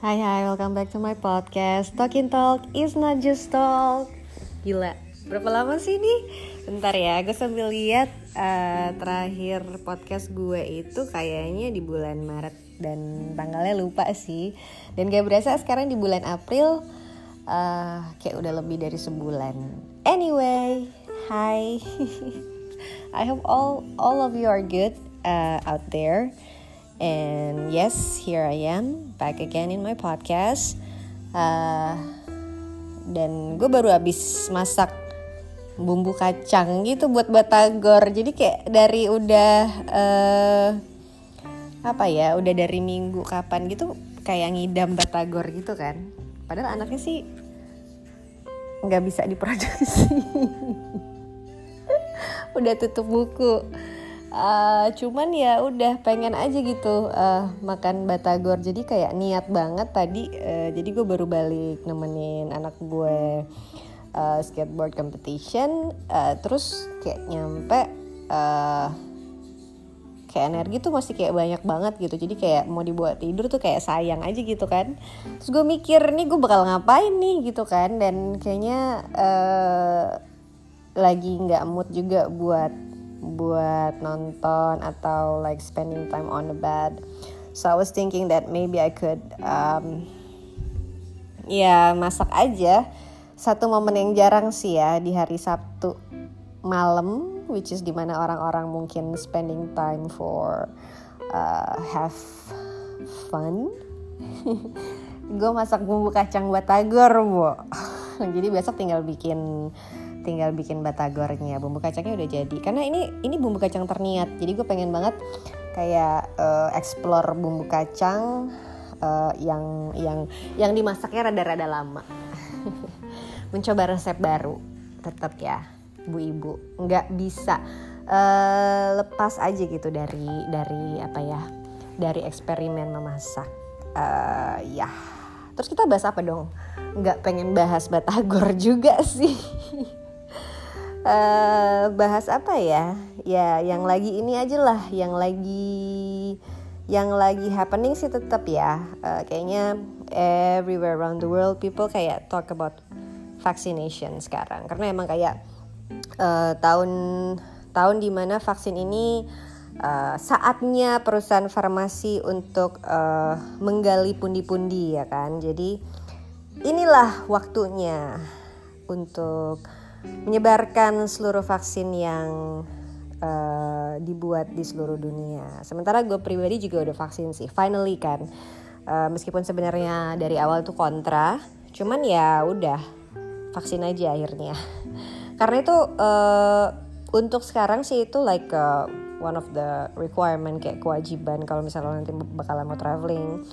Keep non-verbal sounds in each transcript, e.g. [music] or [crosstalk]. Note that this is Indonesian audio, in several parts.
Hai hai, welcome back to my podcast. Talking Talk is not just talk. Gila, berapa lama sih ini? Bentar ya, gue sambil lihat uh, terakhir podcast gue itu kayaknya di bulan Maret Dan tanggalnya lupa sih. Dan gak berasa sekarang di bulan April uh, Kayak udah lebih dari sebulan. Anyway, hi. [laughs] I hope all all of you are good uh, out there And yes, here I am back again in my podcast. Uh, dan gue baru habis masak bumbu kacang gitu buat batagor. Jadi kayak dari udah uh, apa ya, udah dari minggu kapan gitu kayak ngidam batagor gitu kan. Padahal anaknya sih nggak bisa diproduksi. [laughs] udah tutup buku uh, cuman ya udah pengen aja gitu uh, makan batagor. Jadi kayak niat banget tadi uh, jadi gue baru balik nemenin anak gue uh, skateboard competition. Uh, terus kayak nyampe uh, kayak energi tuh masih kayak banyak banget gitu. Jadi kayak mau dibuat tidur tuh kayak sayang aja gitu kan. Terus gue mikir nih gue bakal ngapain nih? gitu kan. Dan kayaknya uh, lagi nggak mood juga buat buat nonton atau like spending time on the bed. So I was thinking that maybe I could um, ya masak aja. Satu momen yang jarang sih ya di hari Sabtu malam which is di mana orang-orang mungkin spending time for uh, have fun. [laughs] Gue masak bumbu kacang batagor bu. [laughs] Jadi besok tinggal bikin tinggal bikin batagornya. Bumbu kacangnya udah jadi. Karena ini ini bumbu kacang terniat. Jadi gue pengen banget kayak uh, explore bumbu kacang uh, yang yang yang dimasaknya rada-rada lama. [laughs] Mencoba resep baru. Tetap ya bu ibu nggak bisa uh, lepas aja gitu dari dari apa ya dari eksperimen memasak. Uh, ya terus kita bahas apa dong? Nggak pengen bahas batagor [laughs] juga sih uh, bahas apa ya? Ya, yang lagi ini aja lah, yang lagi yang lagi happening sih tetap ya. Uh, kayaknya everywhere around the world people kayak talk about vaccination sekarang. Karena emang kayak uh, tahun tahun di mana vaksin ini uh, saatnya perusahaan farmasi untuk uh, menggali pundi-pundi ya kan. Jadi inilah waktunya untuk menyebarkan seluruh vaksin yang uh, dibuat di seluruh dunia. Sementara gue pribadi juga udah vaksin sih, finally kan. Uh, meskipun sebenarnya dari awal tuh kontra, cuman ya udah vaksin aja akhirnya. Karena itu uh, untuk sekarang sih itu like uh, one of the requirement kayak kewajiban kalau misalnya nanti bakalan mau traveling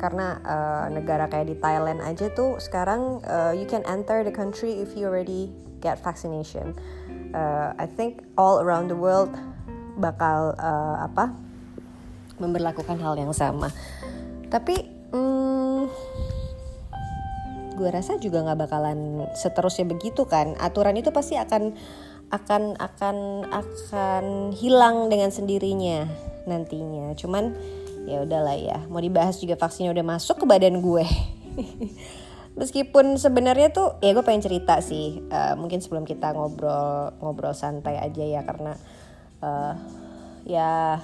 karena uh, negara kayak di Thailand aja tuh sekarang uh, you can enter the country if you already get vaccination. Uh, I think all around the world bakal uh, apa memberlakukan hal yang sama. Tapi hmm, gue rasa juga nggak bakalan seterusnya begitu kan. Aturan itu pasti akan akan akan akan hilang dengan sendirinya nantinya. Cuman ya udahlah ya mau dibahas juga vaksinnya udah masuk ke badan gue. [laughs] Meskipun sebenarnya tuh ya gue pengen cerita sih uh, mungkin sebelum kita ngobrol ngobrol santai aja ya karena uh, ya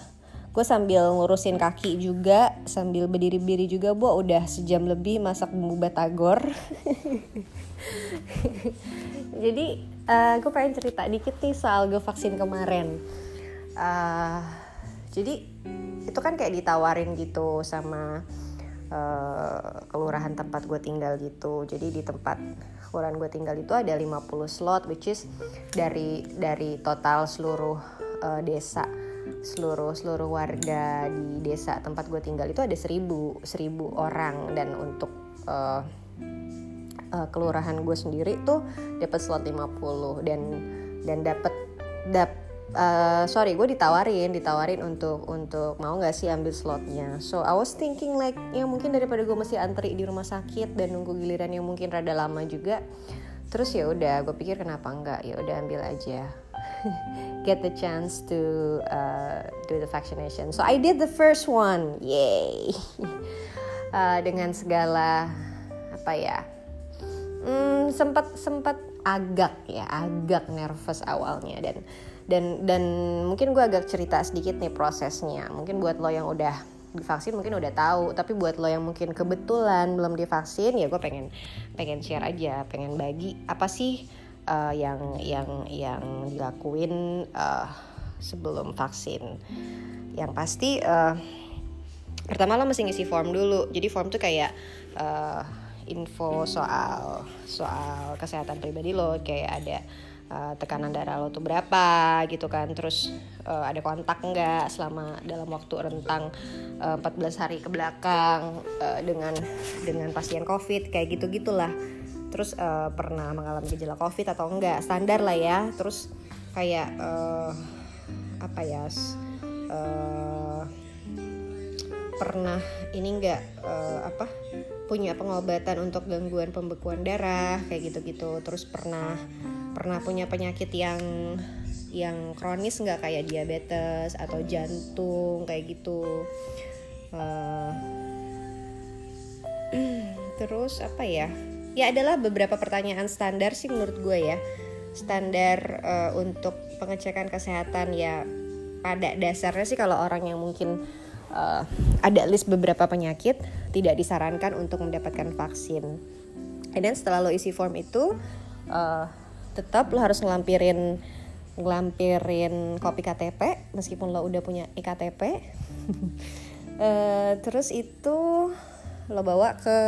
gue sambil ngurusin kaki juga sambil berdiri-berdiri juga bu. Udah sejam lebih masak bumbu batagor. [laughs] Jadi uh, gue pengen cerita dikit nih soal gue vaksin kemarin. Uh, jadi itu kan kayak ditawarin gitu sama uh, kelurahan tempat gue tinggal gitu. Jadi di tempat kelurahan gue tinggal itu ada 50 slot which is dari dari total seluruh uh, desa seluruh seluruh warga di desa tempat gue tinggal itu ada seribu seribu orang. Dan untuk uh, uh, kelurahan gue sendiri tuh dapat slot 50 dan dan dapat dap uh, sorry gue ditawarin ditawarin untuk untuk mau nggak sih ambil slotnya. So I was thinking like ya mungkin daripada gue masih antri di rumah sakit dan nunggu giliran yang mungkin rada lama juga terus ya udah gue pikir kenapa enggak ya udah ambil aja. [laughs] Get the chance to uh, do the vaccination. So I did the first one. Yay. Uh, [laughs] dengan segala apa ya hmm, sempat sempat agak ya agak nervous awalnya. Dan dan dan mungkin gue agak cerita sedikit nih prosesnya. Mungkin buat lo yang udah divaksin mungkin udah tahu tapi buat lo yang mungkin kebetulan belum divaksin ya gue pengen pengen share aja pengen bagi apa sih uh, yang yang yang dilakuin uh, sebelum vaksin. Yang pasti uh, pertama lo mesti ngisi form dulu. Jadi form tuh kayak uh, info soal soal kesehatan pribadi lo. Kayak ada uh, tekanan darah lo tuh berapa gitu kan? Terus uh, ada kontak enggak selama dalam waktu rentang uh, 14 hari ke belakang uh, dengan dengan pasien covid kayak gitu gitulah terus uh, pernah mengalami gejala covid atau enggak standar lah ya. Terus kayak uh, apa ya uh, pernah ini enggak uh, apa punya pengobatan untuk gangguan pembekuan darah kayak gitu-gitu. Terus pernah pernah punya penyakit yang yang kronis nggak? Kayak diabetes atau jantung kayak gitu. Uh, [clears throat] terus apa ya? Ya adalah beberapa pertanyaan standar sih menurut gue ya. Standar uh, untuk pengecekan kesehatan ya pada dasarnya sih kalau orang yang mungkin uh, ada list beberapa penyakit tidak disarankan untuk mendapatkan vaksin. Dan setelah lo isi form itu uh, tetap lo harus ngelampirin ngelampirin kopi KTP meskipun lo udah punya iktp. uh, [laughs] eh, terus itu lo bawa ke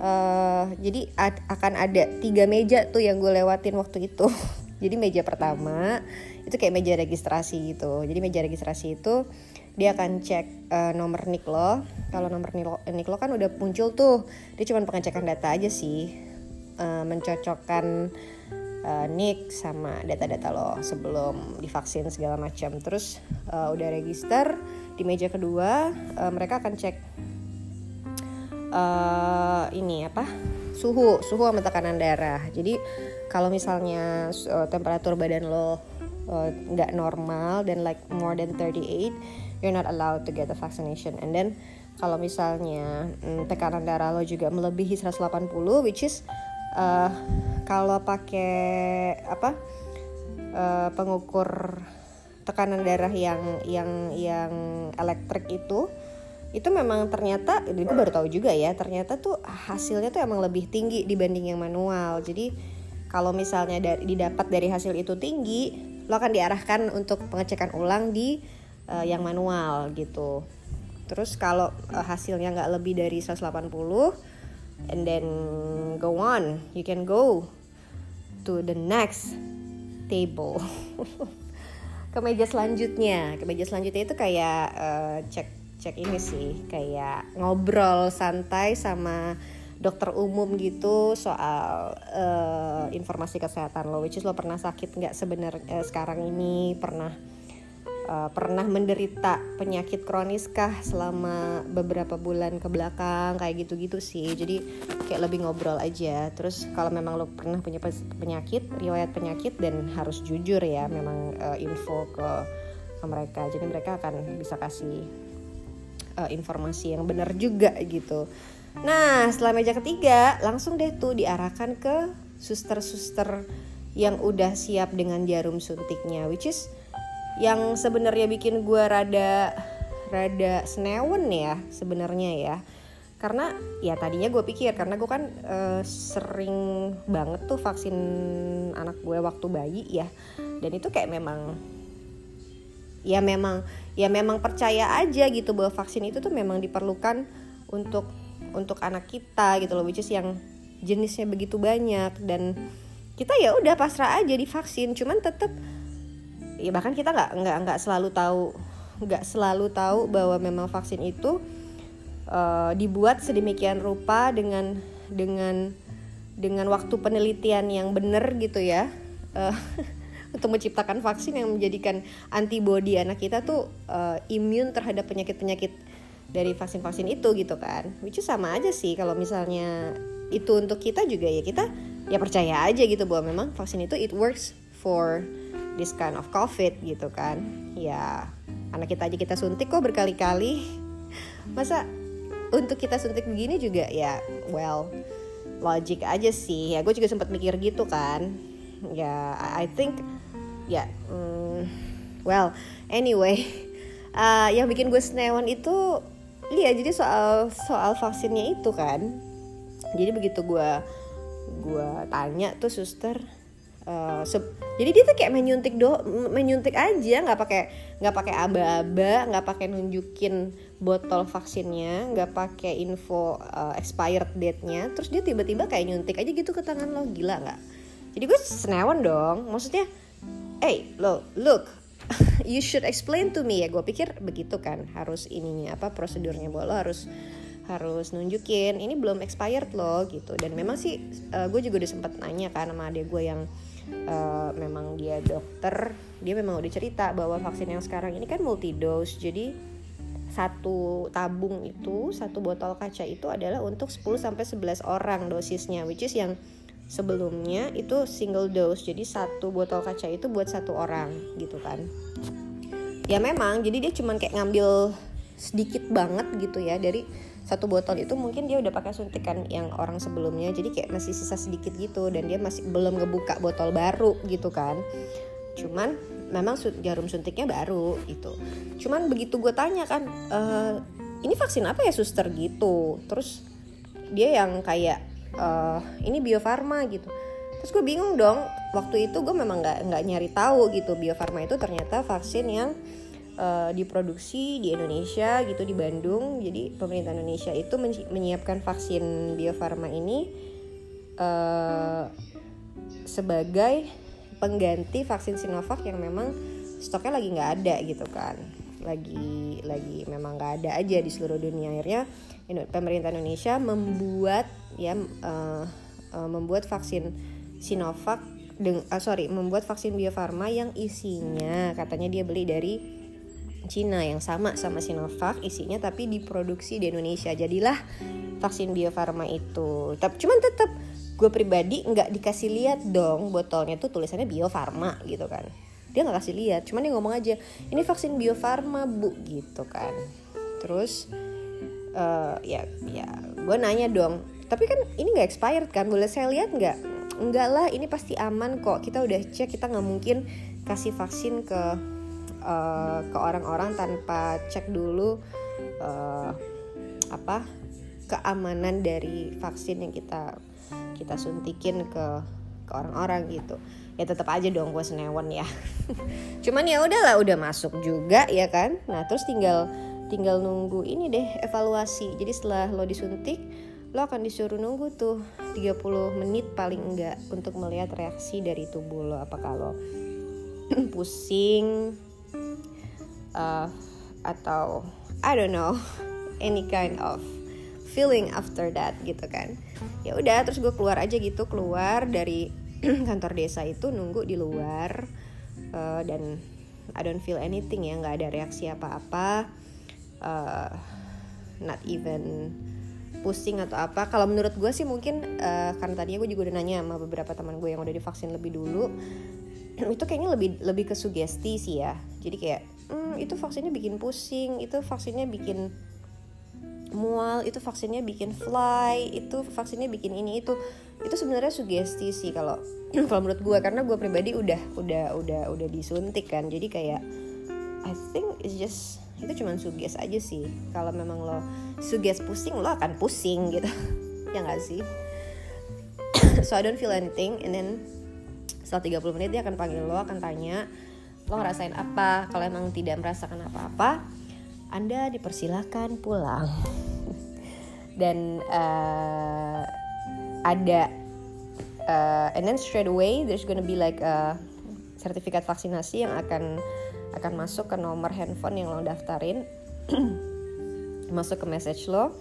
uh, jadi ad, akan ada tiga meja tuh yang gue lewatin waktu itu. [laughs] jadi meja pertama itu kayak meja registrasi gitu. Jadi meja registrasi itu dia akan cek uh, nomor nik lo kalau nomor nik lo, nik lo kan udah muncul tuh dia cuma pengecekan data aja sih uh, mencocokkan uh, nik sama data-data lo sebelum divaksin segala macam. Terus uh, udah register di meja kedua uh, mereka akan cek uh, ini apa suhu suhu sama tekanan darah. Jadi kalau misalnya uh, temperatur badan lo nggak uh, normal dan like more than 38 you're not allowed to get the vaccination. And then kalau misalnya mm, tekanan darah lo juga melebihi 180 which is uh, kalau pakai apa uh, pengukur tekanan darah yang yang yang elektrik itu itu memang ternyata gue baru tahu juga ya ternyata tuh hasilnya tuh emang lebih tinggi dibanding yang manual. Jadi kalau misalnya dari, didapat dari hasil itu tinggi lo akan diarahkan untuk pengecekan ulang di uh, yang manual gitu. Terus kalau uh, hasilnya nggak lebih dari 180 and then go on. You can go to the next table. [laughs] Ke meja selanjutnya. Ke meja selanjutnya itu kayak uh, cek cek ini sih. Kayak ngobrol santai sama dokter umum gitu soal uh, informasi kesehatan lo which is lo pernah sakit nggak sebenarnya uh, sekarang ini? Pernah uh, pernah menderita penyakit kronis kah selama beberapa bulan ke belakang kayak gitu-gitu sih. Jadi kayak lebih ngobrol aja. Terus kalau memang lo pernah punya penyakit riwayat penyakit dan harus jujur ya memang uh, info ke, ke mereka. Jadi mereka akan bisa kasih uh, informasi yang benar juga gitu. Nah setelah meja ketiga langsung deh tuh diarahkan ke suster-suster yang udah siap dengan jarum suntiknya which is yang sebenarnya bikin gue rada rada senewen ya sebenarnya ya. Karena ya tadinya gue pikir karena gue kan uh, sering banget tuh vaksin anak gue waktu bayi ya. Dan itu kayak memang ya memang ya memang percaya aja gitu bahwa vaksin itu tuh memang diperlukan untuk untuk anak kita gitu loh which is yang jenisnya begitu banyak. Dan kita ya udah pasrah aja divaksin cuman tetap ya bahkan kita nggak nggak nggak selalu tahu nggak selalu tahu bahwa memang vaksin itu uh, dibuat sedemikian rupa dengan dengan dengan waktu penelitian yang benar gitu ya. Uh, [laughs] untuk menciptakan vaksin yang menjadikan antibodi anak kita tuh uh, imun terhadap penyakit-penyakit dari vaksin-vaksin itu gitu kan. Which is sama aja sih kalau misalnya itu untuk kita juga ya kita ya percaya aja gitu bahwa memang vaksin itu it works for this kind of covid gitu kan. Ya anak kita aja kita suntik kok berkali-kali. [laughs] Masa untuk kita suntik begini juga ya well logic aja sih. Ya gue juga sempat mikir gitu kan. Ya I think ya mm, well anyway [laughs] uh, yang bikin gue senewan itu iya jadi soal soal vaksinnya itu kan. Jadi begitu gue gue tanya tuh suster Uh, jadi dia tuh kayak menyuntik do menyuntik aja nggak pakai nggak pakai aba-aba nggak pakai nunjukin botol vaksinnya nggak pakai info uh, expired date-nya. Terus dia tiba-tiba kayak nyuntik aja gitu ke tangan lo gila nggak? Jadi gue senewan dong maksudnya hey lo look [laughs] you should explain to me. Ya gue pikir begitu kan harus ininya apa prosedurnya bahwa lo harus harus nunjukin ini belum expired loh gitu. Dan memang sih uh, gue juga udah sempet nanya kan sama adik gue yang uh, memang dia dokter dia memang udah cerita bahwa vaksin yang sekarang ini kan multi dose jadi satu tabung itu satu botol kaca itu adalah untuk 10 sampai 11 orang dosisnya which is yang sebelumnya itu single dose. Jadi satu botol kaca itu buat satu orang gitu kan. Ya memang jadi dia cuman kayak ngambil sedikit banget gitu ya dari satu botol itu mungkin dia udah pakai suntikan yang orang sebelumnya. Jadi kayak masih sisa sedikit gitu dan dia masih belum ngebuka botol baru gitu kan. Cuman memang jarum suntiknya baru itu cuman begitu gue tanya kan e, ini vaksin apa ya suster? Gitu. Terus dia yang kayak e, ini biofarma gitu. Terus gue bingung dong waktu itu gue memang nggak nggak nyari tahu gitu biofarma itu ternyata vaksin yang uh, diproduksi di Indonesia gitu di Bandung. Jadi pemerintah Indonesia itu menyiapkan vaksin Bio Farma ini uh, sebagai pengganti vaksin Sinovac yang memang stoknya lagi nggak ada gitu kan. Lagi lagi memang nggak ada aja di seluruh dunia akhirnya pemerintah Indonesia membuat ya uh, uh, membuat vaksin Sinovac dengan uh, sorry membuat vaksin Bio Farma yang isinya katanya dia beli dari Cina yang sama sama Sinovac isinya tapi diproduksi di Indonesia. Jadilah vaksin Bio Farma itu. Tapi cuman tetap gue pribadi nggak dikasih lihat dong botolnya tuh tulisannya Bio Farma gitu kan. Dia nggak kasih lihat cuman dia ngomong aja ini vaksin Bio Farma bu gitu kan. Terus uh, ya ya gue nanya dong tapi kan ini nggak expired kan? Boleh saya lihat nggak? Enggak lah ini pasti aman kok. Kita udah cek kita nggak mungkin kasih vaksin ke uh, ke orang-orang tanpa cek dulu uh, apa keamanan dari vaksin yang kita kita suntikin ke ke orang-orang gitu. Ya tetap aja dong gue senewan ya. [laughs] Cuman ya udahlah udah masuk juga ya kan? Nah terus tinggal tinggal nunggu ini deh evaluasi. Jadi setelah lo disuntik lo akan disuruh nunggu tuh 30 menit paling enggak untuk melihat reaksi dari tubuh lo. Apakah lo [clears throat] pusing uh, atau I don't know [laughs] any kind of feeling after that gitu kan. Ya udah terus gue keluar aja gitu keluar dari [clears throat] kantor desa itu nunggu di luar uh, dan I don't feel anything ya nggak ada reaksi apa-apa uh, not even pusing atau apa. Kalau menurut gue sih mungkin uh, karena tadinya gue juga udah nanya sama beberapa teman gue yang udah divaksin lebih dulu [clears throat] itu kayaknya lebih lebih ke sugesti sih ya. Jadi kayak hmm, itu vaksinnya bikin pusing itu vaksinnya bikin mual itu vaksinnya bikin fly itu vaksinnya bikin ini itu. Itu sebenarnya sugesti sih kalau [clears throat] kalau menurut gue karena gue pribadi udah udah udah udah disuntik kan. Jadi kayak I think it's just itu cuma suges aja sih. Kalau memang lo suges pusing lo akan pusing gitu. [laughs] Ya nggak sih? [clears throat] So I don't feel anything and then setelah 30 menit dia akan panggil lo akan tanya lo ngerasain apa kalau emang tidak merasakan apa-apa anda dipersilahkan pulang. [laughs] Dan uh, ada uh, and then straight away there's gonna be like a sertifikat vaksinasi yang akan akan masuk ke nomor handphone yang lo daftarin. [clears throat] Masuk ke message lo.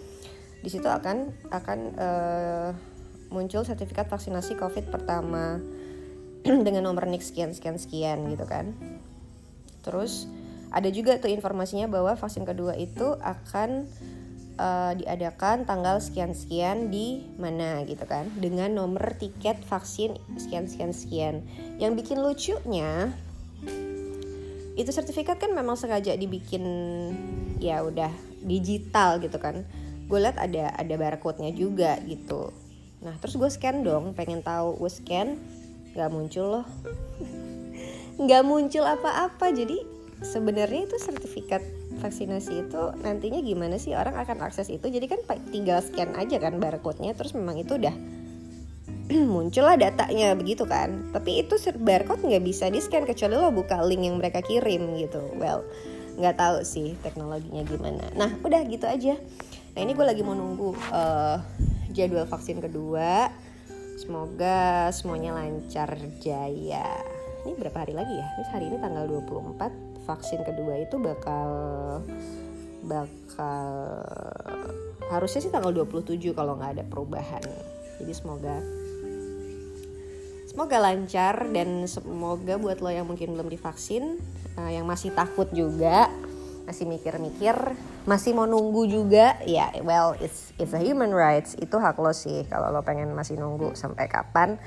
Di situ akan akan uh, muncul sertifikat vaksinasi covid pertama [clears throat] dengan nomor nik sekian sekian sekian gitu kan. Terus ada juga tuh informasinya bahwa vaksin kedua itu akan uh, diadakan tanggal sekian-sekian di mana gitu kan. Dengan nomor tiket vaksin sekian-sekian sekian. Yang bikin lucunya itu sertifikat kan memang sengaja dibikin ya udah digital gitu kan. Gue liat ada ada barcode-nya juga gitu. Nah terus gue scan dong pengen tahu gue scan nggak muncul loh. Nggak muncul apa-apa. Jadi sebenarnya itu sertifikat vaksinasi itu nantinya gimana sih? Orang akan akses itu. Jadi kan tinggal scan aja kan barcode-nya. Terus memang itu udah [clears throat] muncullah datanya begitu kan. Tapi itu barcode nggak bisa di scan kecuali lo buka link yang mereka kirim gitu. Well nggak tahu sih teknologinya gimana. Nah udah gitu aja. Nah ini gue lagi mau nunggu uh, jadwal vaksin kedua semoga semuanya lancar jaya. Ini berapa hari lagi ya? Ini hari ini tanggal 24 vaksin kedua itu bakal bakal harusnya sih tanggal 27 kalau nggak ada perubahan. Jadi semoga semoga lancar dan semoga buat lo yang mungkin belum divaksin uh, yang masih takut juga masih mikir-mikir masih mau nunggu juga ya well it's it's a human rights itu hak lo sih. Kalau lo pengen masih nunggu sampai kapan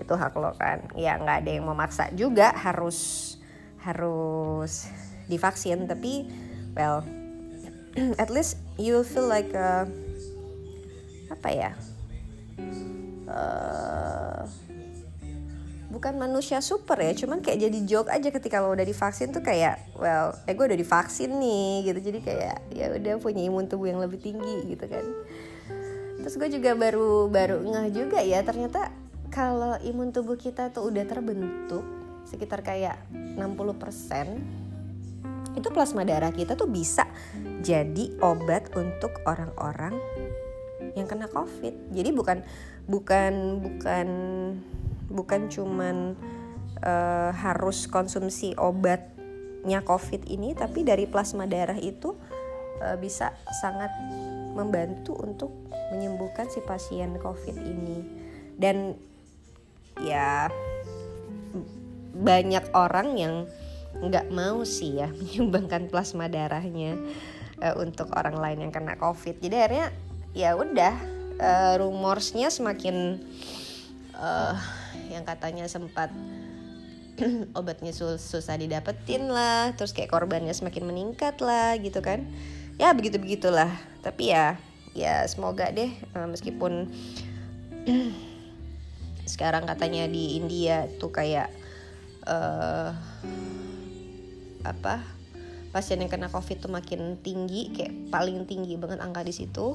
itu hak lo kan. Ya nggak ada yang memaksa juga harus harus divaksin. Tapi well [clears throat] at least you feel like a, apa ya uh, bukan manusia super ya cuman kayak jadi joke aja ketika lo udah divaksin tuh kayak well eh gue udah divaksin nih gitu. Jadi kayak ya udah punya imun tubuh yang lebih tinggi gitu kan. Terus gue juga baru baru ngeh juga ya ternyata kalau imun tubuh kita tuh udah terbentuk sekitar kayak 60% itu plasma darah kita tuh bisa jadi obat untuk orang-orang yang kena covid. Jadi bukan bukan bukan bukan cuman uh, harus konsumsi obatnya COVID ini, tapi dari plasma darah itu uh, bisa sangat membantu untuk menyembuhkan si pasien COVID ini. Dan ya banyak orang yang nggak mau sih ya [laughs] menyumbangkan plasma darahnya uh, untuk orang lain yang kena COVID. Jadi akhirnya ya udah uh, rumorsnya semakin uh, yang katanya sempat [clears throat] obatnya susah didapetin lah terus kayak korbannya semakin meningkat lah gitu kan. Ya begitu begitulah tapi ya ya semoga deh eh, meskipun [clears throat] sekarang katanya di India tuh kayak uh, apa pasien yang kena covid tuh makin tinggi kayak paling tinggi banget angka di situ.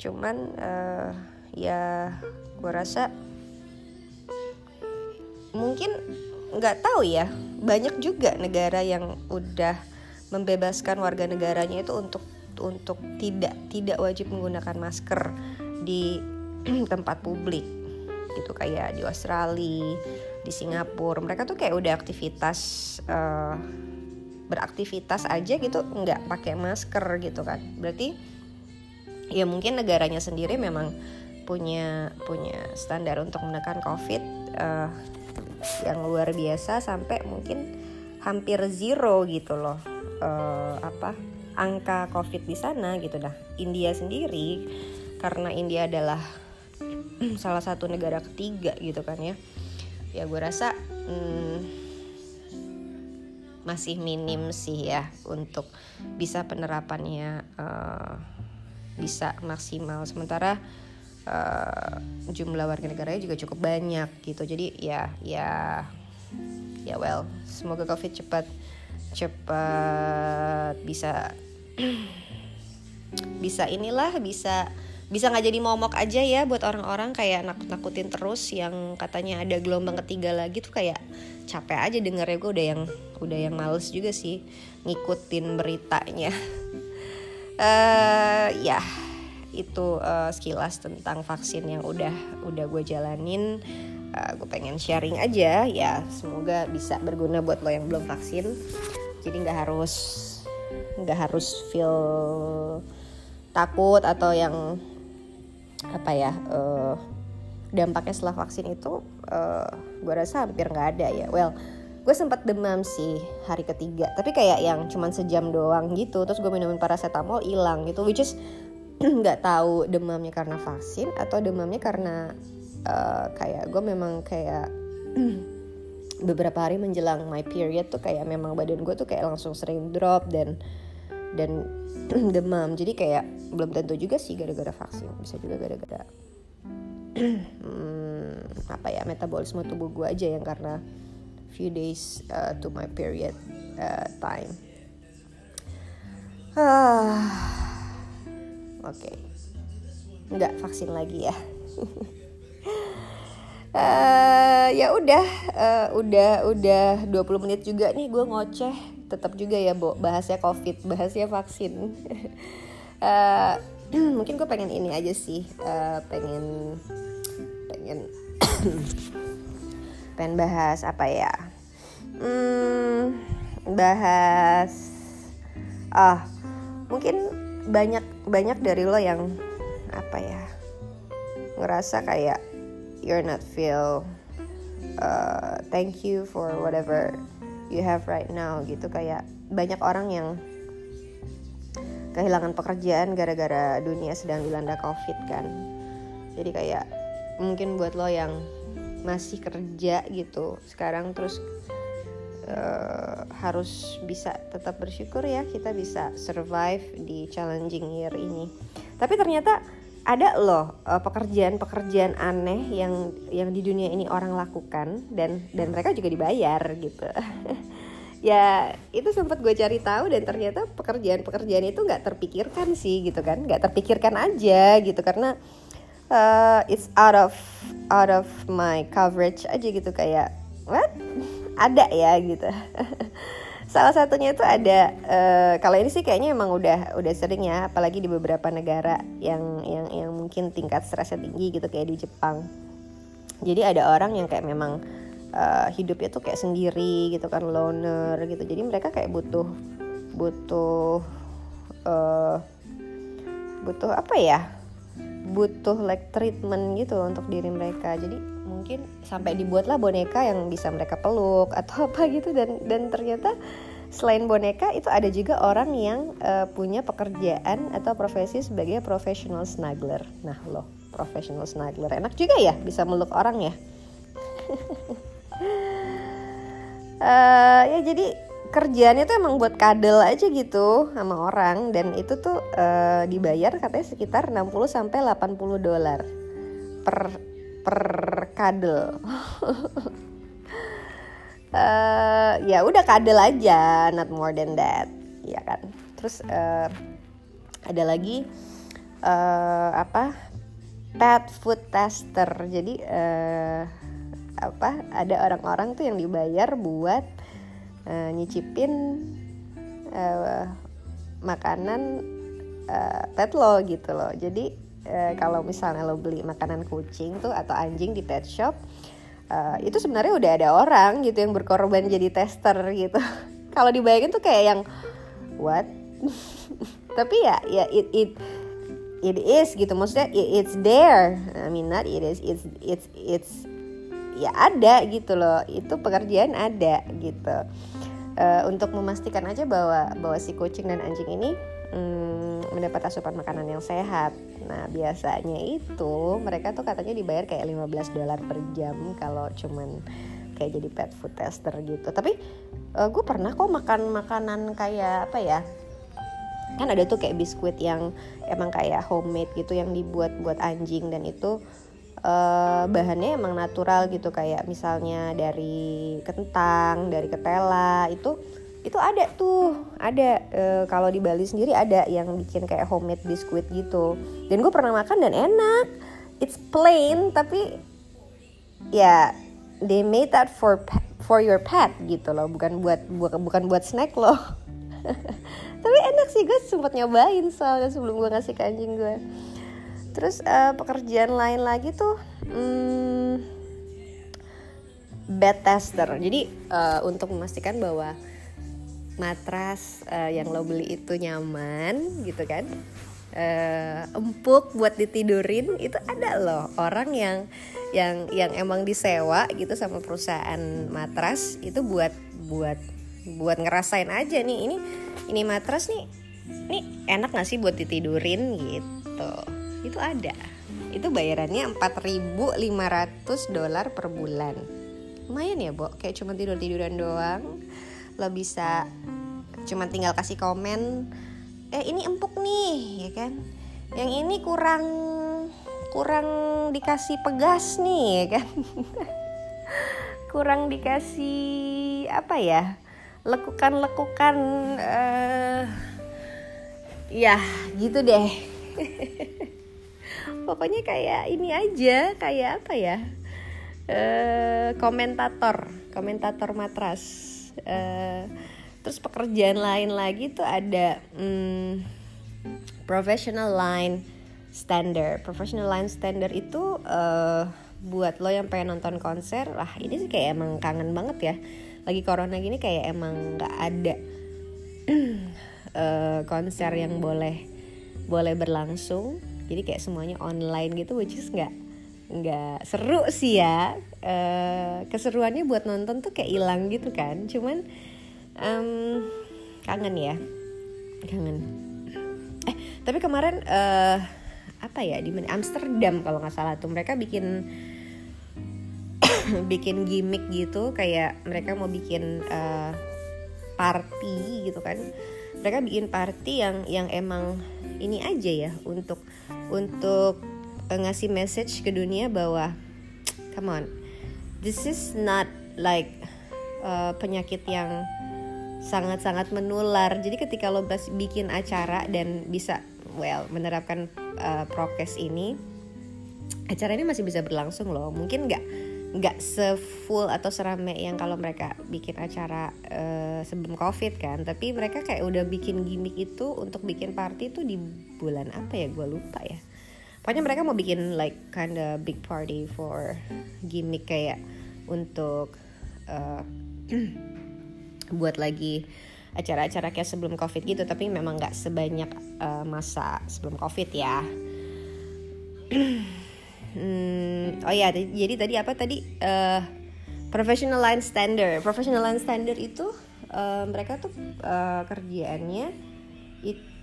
Cuman uh, ya gue rasa mungkin nggak tahu ya. Banyak juga negara yang udah membebaskan warga negaranya itu untuk untuk tidak tidak wajib menggunakan masker di [clears throat] tempat publik. Gitu kayak di Australia di Singapura. Mereka tuh kayak udah aktivitas uh, beraktivitas aja gitu nggak pakai masker gitu kan. Berarti ya mungkin negaranya sendiri memang punya punya standar untuk menekan covid uh, yang luar biasa sampai mungkin hampir zero gitu loh uh, apa angka covid di sana gitu dah. India sendiri karena India adalah [clears throat] salah satu negara ketiga gitu kan ya. Ya gue rasa hmm, masih minim sih ya untuk bisa penerapannya uh, bisa maksimal. Sementara uh, jumlah warga negaranya juga cukup banyak gitu. Jadi ya ya ya well semoga covid cepat cepat bisa [clears throat] bisa inilah bisa bisa nggak jadi momok aja ya buat orang-orang kayak nakut-nakutin terus yang katanya ada gelombang ketiga lagi tuh kayak capek aja dengernya gue udah yang udah yang males juga sih ngikutin beritanya. Uh, [laughs] ya itu uh, sekilas tentang vaksin yang udah udah gue jalanin uh, gue pengen sharing aja. Ya semoga bisa berguna buat lo yang belum vaksin. Jadi nggak harus nggak harus feel takut atau yang apa ya uh, dampaknya setelah vaksin itu uh, gue rasa hampir nggak ada ya. Well gue sempat demam sih hari ketiga. Tapi kayak yang cuman sejam doang gitu. Terus gue minumin paracetamol hilang gitu. Which is [clears throat] nggak tahu demamnya karena vaksin atau demamnya karena uh, kayak gue memang kayak [clears throat] beberapa hari menjelang my period tuh kayak memang badan gue tuh kayak langsung sering drop dan dan [clears throat] demam. Jadi kayak belum tentu juga sih gara-gara vaksin bisa juga gara-gara hmm, apa ya metabolisme tubuh gue aja yang karena few days uh, to my period uh, time. Ah oke. Okay. nggak vaksin lagi ya. Uh, [laughs] ya udah uh, udah udah 20 menit juga nih gue ngoceh. Tetap juga ya Bo bahasnya covid bahasnya vaksin. Uh, [laughs] [clears throat] mungkin gue pengen ini aja sih uh, pengen pengen [clears throat] pengen bahas apa ya? Hmm, bahas ah mungkin banyak banyak dari lo yang apa ya ngerasa kayak you're not feel uh, thank you for whatever you have right now gitu. Kayak banyak orang yang kehilangan pekerjaan gara-gara dunia sedang dilanda covid kan. Jadi kayak mungkin buat lo yang masih kerja gitu sekarang terus uh, harus bisa tetap bersyukur ya kita bisa survive di challenging year ini. Tapi ternyata ada loh uh, pekerjaan-pekerjaan aneh yang yang di dunia ini orang lakukan dan dan mereka juga dibayar gitu. [laughs] Ya itu sempat gue cari tahu dan ternyata pekerjaan-pekerjaan itu nggak terpikirkan sih gitu kan nggak terpikirkan aja gitu karena uh, it's out of out of my coverage aja gitu kayak what [laughs] ada ya gitu [laughs] Salah satunya itu ada uh, kalau ini sih kayaknya emang udah udah sering ya, apalagi di beberapa negara yang yang yang mungkin tingkat stresnya tinggi gitu kayak di Jepang. Jadi ada orang yang kayak memang uh, hidupnya tuh kayak sendiri gitu kan loner gitu. Jadi mereka kayak butuh butuh uh, butuh apa ya? butuh like treatment gitu untuk diri mereka jadi mungkin sampai dibuatlah boneka yang bisa mereka peluk atau [laughs] apa gitu. Dan dan ternyata selain boneka itu ada juga orang yang uh, punya pekerjaan atau profesi sebagai professional snuggler. Nah loh professional snuggler. Enak juga ya bisa meluk orang ya. Uh, [laughs] ya jadi kerjaannya tuh emang buat kadel aja gitu sama orang. Dan itu tuh uh, dibayar katanya sekitar 60 sampai 80 dolar per per kadel. uh, ya udah kadel aja, not more than that, ya kan. Terus uh, ada lagi uh, apa? Pet food tester. Jadi uh, apa? Ada orang-orang tuh yang dibayar buat uh, nyicipin uh, makanan uh, pet lo gitu loh jadi uh, kalau misalnya lo beli makanan kucing tuh atau anjing di pet shop uh, itu sebenarnya udah ada orang gitu yang berkorban jadi tester gitu. [laughs] Kalau dibayangin tuh kayak yang what? [laughs] Tapi ya ya it it it is gitu. Maksudnya it, it's there. I mean not it is it's it's it's ya ada gitu loh. Itu pekerjaan ada gitu. Uh, untuk memastikan aja bahwa bahwa si kucing dan anjing ini hmm, mendapat asupan makanan yang sehat. Nah biasanya itu mereka tuh katanya dibayar kayak 15 dolar per jam kalau cuman kayak jadi pet food tester gitu. Tapi uh, gue pernah kok makan makanan kayak apa ya? Kan ada tuh kayak biskuit yang emang kayak homemade gitu yang dibuat buat anjing dan itu uh, bahannya emang natural gitu. Kayak misalnya dari kentang dari ketela itu itu ada tuh ada. Uh, kalau di Bali sendiri ada yang bikin kayak homemade biskuit gitu. Dan gue pernah makan dan enak. It's plain tapi ya they made that for for your pet gitu loh. Bukan buat bukan buat snack loh. [laughs] Tapi enak sih gue sempet nyobain soalnya sebelum gue ngasih ke anjing gue. Terus uh, pekerjaan lain lagi tuh hmm, bed tester. Jadi uh, untuk memastikan bahwa matras uh, yang lo beli itu nyaman gitu kan? Uh, empuk buat ditidurin itu ada loh orang yang yang yang emang disewa gitu sama perusahaan matras itu buat buat buat ngerasain aja nih ini ini matras nih ini enak gak sih buat ditidurin gitu. Itu ada. Itu bayarannya 4.500 dolar per bulan. Lumayan ya Bo? Kayak cuma tidur tiduran doang lo bisa cuma tinggal kasih komen eh ini empuk nih ya kan? Yang ini kurang kurang dikasih pegas nih ya kan? [laughs] Kurang dikasih apa ya lekukan-lekukan uh, ya gitu deh. [laughs] Pokoknya kayak ini aja kayak apa ya uh, komentator komentator matras uh, terus pekerjaan lain lagi tuh ada um, professional line standard professional line standard itu uh, buat lo yang pengen nonton konser lah ini sih kayak emang kangen banget ya. Lagi corona gini kayak emang nggak ada uh, [clears throat] konser yang boleh boleh berlangsung. Jadi kayak semuanya online gitu which is nggak nggak. Seru sih ya. Uh, keseruannya buat nonton tuh kayak hilang gitu kan. Cuman um, kangen ya. Kangen. Eh tapi kemarin uh, apa ya di Amsterdam kalau nggak salah tuh. Mereka bikin [coughs] bikin gimmick gitu. Kayak mereka mau bikin uh, party gitu kan. Mereka bikin party yang yang emang ini aja ya. Untuk untuk ngasih message ke dunia bahwa come on this is not like uh, penyakit yang sangat-sangat menular. Jadi ketika lo bikin acara dan bisa well menerapkan uh, prokes ini acara ini masih bisa berlangsung loh. Mungkin nggak nggak sefull atau serame yang kalau mereka bikin acara uh, sebelum covid kan. Tapi mereka kayak udah bikin gimmick itu untuk bikin party itu di bulan apa ya? Gue lupa ya pokoknya mereka mau bikin like kinda big party for gimmick kayak untuk uh, [clears throat] buat lagi acara-acara kayak sebelum covid gitu. Tapi memang nggak sebanyak uh, masa sebelum covid ya. [clears throat] Hmm, oh ya jadi tadi apa tadi? Uh, professional line standard professional line standard itu uh, mereka tuh uh, kerjaannya itu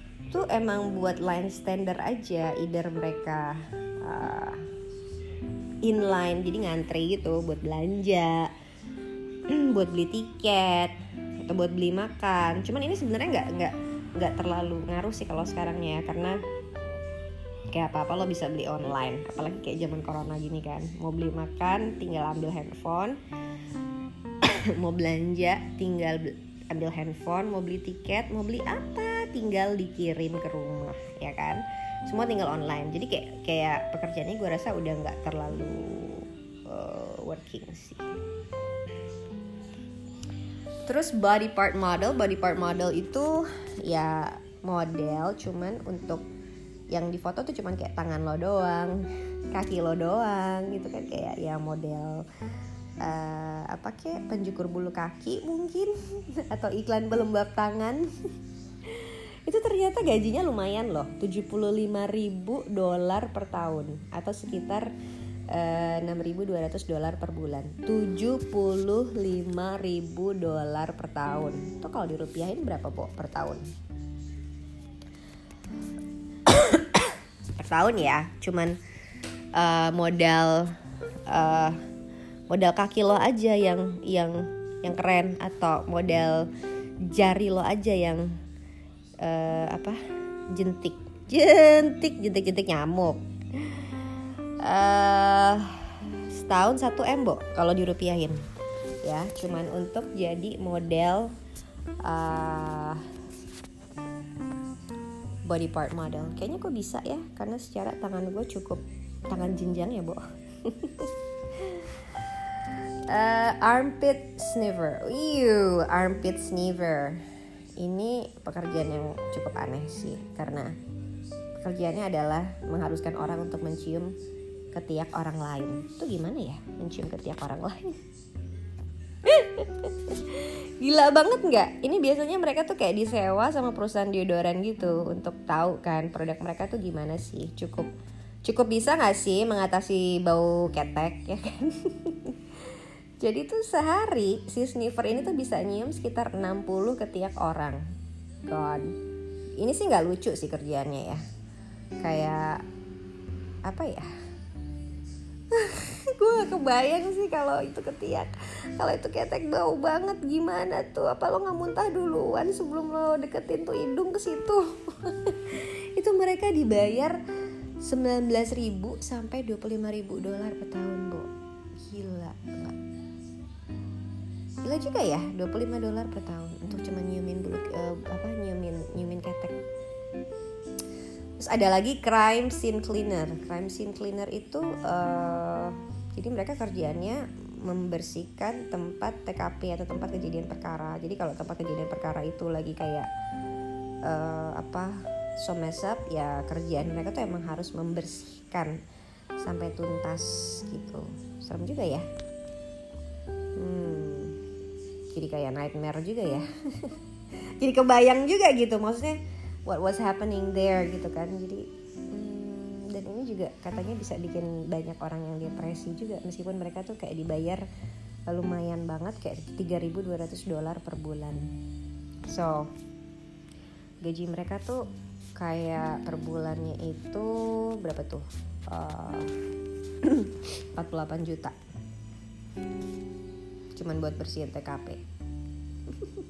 emang buat line standard aja either mereka uh, inline jadi ngantri gitu buat belanja [clears throat] buat beli tiket atau buat beli makan. Cuman ini sebenarnya nggak nggak nggak terlalu ngaruh sih kalau sekarang ya karena kayak apa apa lo bisa beli online. Apalagi kayak zaman corona gini kan. Mau beli makan tinggal ambil handphone. [coughs] Mau belanja tinggal ambil handphone. Mau beli tiket mau beli apa tinggal dikirim ke rumah ya kan? Semua tinggal online. Jadi kayak kayak pekerjaannya gue rasa udah nggak terlalu uh, working sih. Terus body part model body part model itu ya model cuman untuk yang di foto tuh cuman kayak tangan lo doang kaki lo doang gitu kan. Kayak ya model uh, apa kayak pencukur bulu kaki mungkin [laughs] atau iklan pelembab tangan [laughs] itu ternyata gajinya lumayan loh 75 ribu dolar per tahun atau sekitar uh, eh, 6.200 dolar per bulan. 75 ribu dolar per tahun. Itu kalau dirupiahin berapa po per tahun? Per tahun ya cuman uh, modal uh, modal kaki lo aja yang yang yang keren atau modal jari lo aja yang uh, apa? Jentik. Jentik jentik jentik nyamuk. Uh, setahun satu m bo kalau dirupiahin. Ya cuman untuk jadi model uh, body part model. Kayaknya kok bisa ya karena secara tangan gue cukup tangan jenjang ya bu [laughs] uh, armpit sniffer Iu, armpit sniffer ini pekerjaan yang cukup aneh sih karena pekerjaannya adalah mengharuskan orang untuk mencium ketiak orang lain itu gimana ya mencium ketiak orang lain [laughs] Gila banget nggak? Ini biasanya mereka tuh kayak disewa sama perusahaan deodoran gitu untuk tahu kan produk mereka tuh gimana sih. Cukup cukup bisa nggak sih mengatasi bau ketek ya kan? [laughs] Jadi tuh sehari si sniffer ini tuh bisa nyium sekitar 60 ketiak orang. God. Ini sih nggak lucu sih kerjaannya ya. Kayak apa ya? [laughs] gue gak kebayang sih kalau itu ketiak kalau itu ketek bau banget gimana tuh apa lo nggak muntah duluan sebelum lo deketin tuh hidung ke situ [laughs] itu mereka dibayar 19.000 sampai 25.000 dolar per tahun bu gila enggak gila juga ya 25 dolar per tahun untuk cuma nyiumin bulu uh, apa nyiumin nyiumin ketek Terus ada lagi crime scene cleaner. Crime scene cleaner itu uh, jadi mereka kerjaannya membersihkan tempat TKP atau tempat kejadian perkara. Jadi kalau tempat kejadian perkara itu lagi kayak uh, apa up ya kerjaan mereka tuh emang harus membersihkan sampai tuntas gitu. Serem juga ya. Jadi kayak nightmare juga ya. [laughs] jadi kebayang juga gitu maksudnya what was happening there gitu kan. Jadi hmm, dan ini juga katanya bisa bikin banyak orang yang depresi juga meskipun mereka tuh kayak dibayar lumayan banget kayak 3.200 dolar per bulan. So gaji mereka tuh kayak per bulannya itu berapa tuh? Uh, eh, [clears throat] 48 juta cuman buat bersihin TKP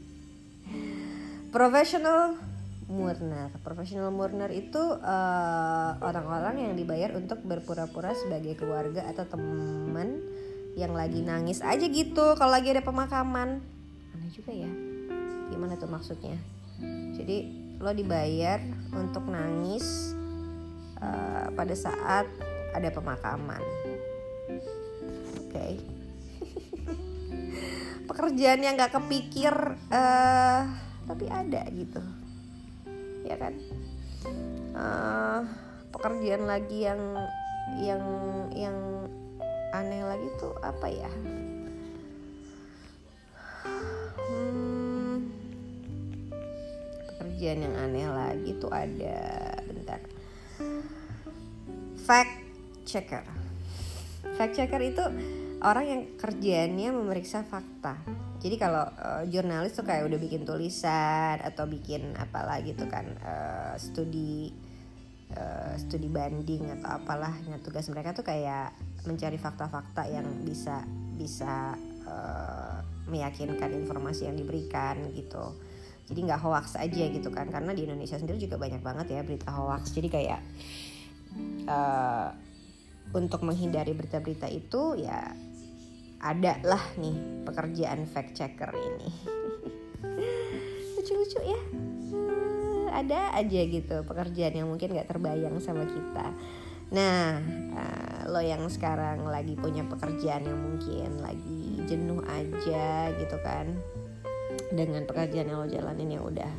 [laughs] professional Murner. Profesional Murner itu uh, orang-orang yang dibayar untuk berpura-pura sebagai keluarga atau teman yang lagi nangis aja gitu kalau lagi ada pemakaman. Aneh juga ya. Gimana tuh maksudnya? Jadi lo dibayar untuk nangis uh, pada saat ada pemakaman. Oke. Okay. Pekerjaan yang gak kepikir uh, tapi ada gitu. Ya kan? Uh, pekerjaan lagi yang yang yang aneh lagi tuh apa ya? Hmm, pekerjaan yang aneh lagi tuh ada bentar. Fact checker. Fact checker itu orang yang kerjanya memeriksa fakta. Jadi kalau uh, jurnalis tuh kayak udah bikin tulisan atau bikin apa lagi tuh kan uh, studi uh, studi banding atau apalah nah tugas mereka tuh kayak mencari fakta-fakta yang bisa bisa uh, meyakinkan informasi yang diberikan gitu. Jadi nggak hoax aja gitu kan karena di Indonesia sendiri juga banyak banget ya berita hoax. Jadi kayak uh, untuk menghindari berita-berita itu ya ada lah nih pekerjaan fact checker ini. Lucu-lucu ya. Uh, ada aja gitu pekerjaan yang mungkin gak terbayang sama kita. Nah uh, lo yang sekarang lagi punya pekerjaan yang mungkin lagi jenuh aja gitu kan. Dengan pekerjaan yang lo jalanin yang udah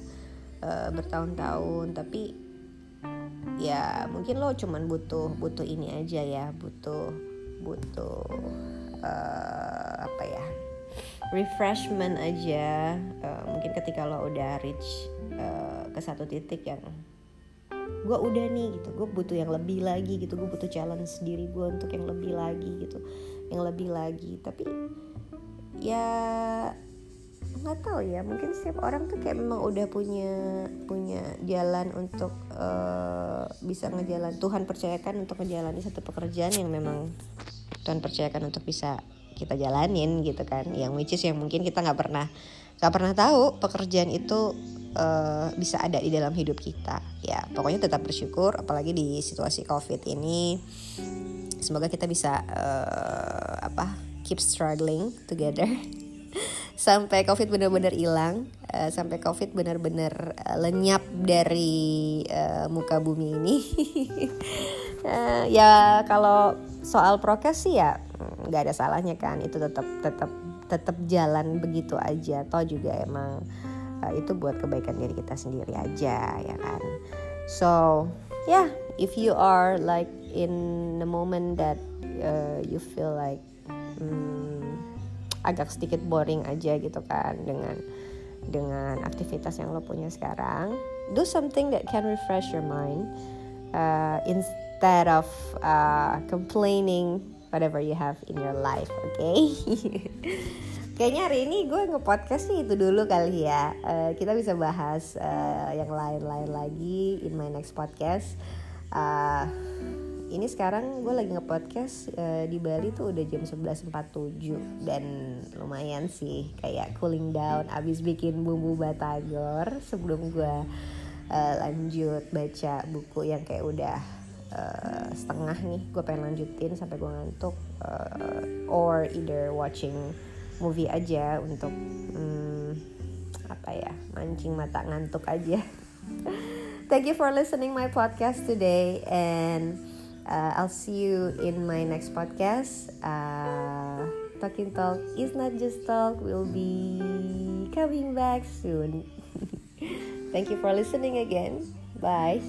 uh, bertahun-tahun tapi ya mungkin lo cuman butuh butuh ini aja ya butuh butuh uh, apa ya? Refreshment aja uh, mungkin ketika lo udah reach uh, ke satu titik yang gue udah nih gitu. Gue butuh yang lebih lagi gitu. Gue butuh challenge sendiri gue untuk yang lebih lagi gitu. Yang lebih lagi. Tapi ya nggak tahu ya. Mungkin setiap orang tuh kayak memang udah punya punya jalan untuk uh, bisa ngejalan. Tuhan percayakan untuk menjalani satu pekerjaan yang memang Tuhan percayakan untuk bisa kita jalanin gitu kan. Yang which is yang mungkin kita nggak pernah nggak pernah tahu pekerjaan itu uh, bisa ada di dalam hidup kita. Ya pokoknya tetap bersyukur apalagi di situasi covid ini. Semoga kita bisa uh, apa keep struggling together. [laughs] Sampai covid benar-benar hilang uh, sampai covid benar-benar uh, lenyap dari uh, muka bumi ini. Uh, [laughs] ya kalau soal prokes sih ya mm, nggak ada salahnya kan. Itu tetap tetap tetap jalan begitu aja. Toh juga emang uh, itu buat kebaikan diri kita sendiri aja ya kan. So yeah if you are like in the moment that uh, you feel like hmm, agak sedikit boring aja gitu kan dengan dengan aktivitas yang lo punya sekarang do something that can refresh your mind uh, instead of uh, complaining whatever you have in your life, oke? [laughs] Okay? Kayaknya hari ini gue nge-podcast sih itu dulu kali ya. Uh, kita bisa bahas uh, yang lain-lain lagi in my next podcast. Uh, ini sekarang gue lagi nge-podcast uh, di Bali tuh udah jam 11.47 dan lumayan sih kayak cooling down abis bikin bumbu batagor sebelum gue uh, lanjut baca buku yang kayak udah uh, setengah nih gue pengen lanjutin sampai gue ngantuk uh, or either watching movie aja untuk um, apa ya mancing mata ngantuk aja [laughs] thank you for listening my podcast today and uh, I'll see you in my next podcast. Uh, Talking Talk is not just talk, we'll be coming back soon. [laughs] Thank you for listening again. Bye.